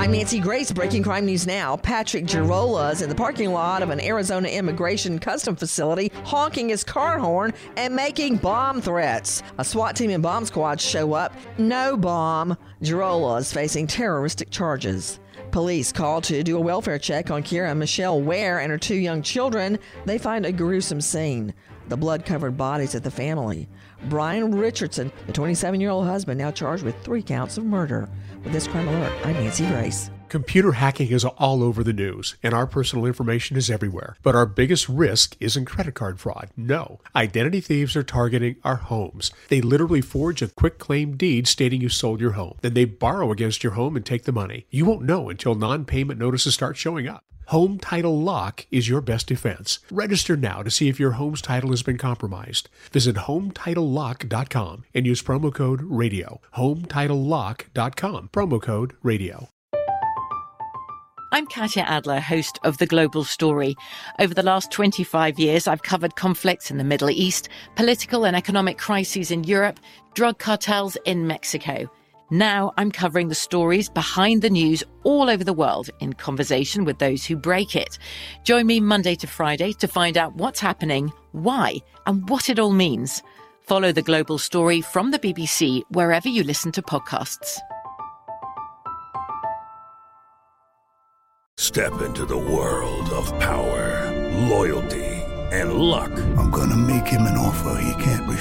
I'm Nancy Grace. Breaking crime news now. Patrick Girola is in the parking lot of an Arizona immigration custom facility, honking his car horn and making bomb threats. A SWAT team and bomb squad show up. No bomb. Girola is facing terroristic charges. Police call to do a welfare check on Kira Michelle Ware and her two young children. They find a gruesome scene the blood covered bodies of the family. Brian Richardson, the 27 year old husband, now charged with three counts of murder. With this crime alert, I'm Nancy Grace. Computer hacking is all over the news, and our personal information is everywhere. But our biggest risk isn't credit card fraud. No. Identity thieves are targeting our homes. They literally forge a quitclaim deed stating you sold your home. Then they borrow against your home and take the money. You won't know until non payment notices start showing up. Home Title Lock is your best defense. Register now to see if your home's title has been compromised. Visit HometitleLock.com and use promo code RADIO. HometitleLock.com, promo code RADIO. I'm Katya Adler, host of The Global Story. Over the last 25 years, I've covered conflicts in the Middle East, political and economic crises in Europe, drug cartels in Mexico. Now I'm covering the stories behind the news all over the world in conversation with those who break it. Join me Monday to Friday to find out what's happening, why, and what it all means. Follow the global story from the BBC wherever you listen to podcasts. Step into the world of power, loyalty, and luck. I'm gonna make him an offer he can't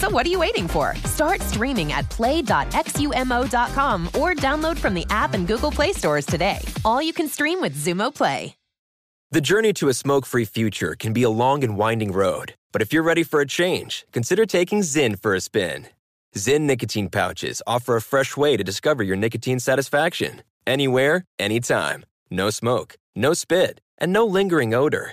So what are you waiting for? Start streaming at play.xumo.com or download from the app and Google Play stores today. All you can stream with Xumo Play. The journey to a smoke free future can be a long and winding road, but if you're ready for a change, consider taking Zyn for a spin. Zyn nicotine pouches offer a fresh way to discover your nicotine satisfaction. Anywhere, anytime. No smoke, no spit, and no lingering odor.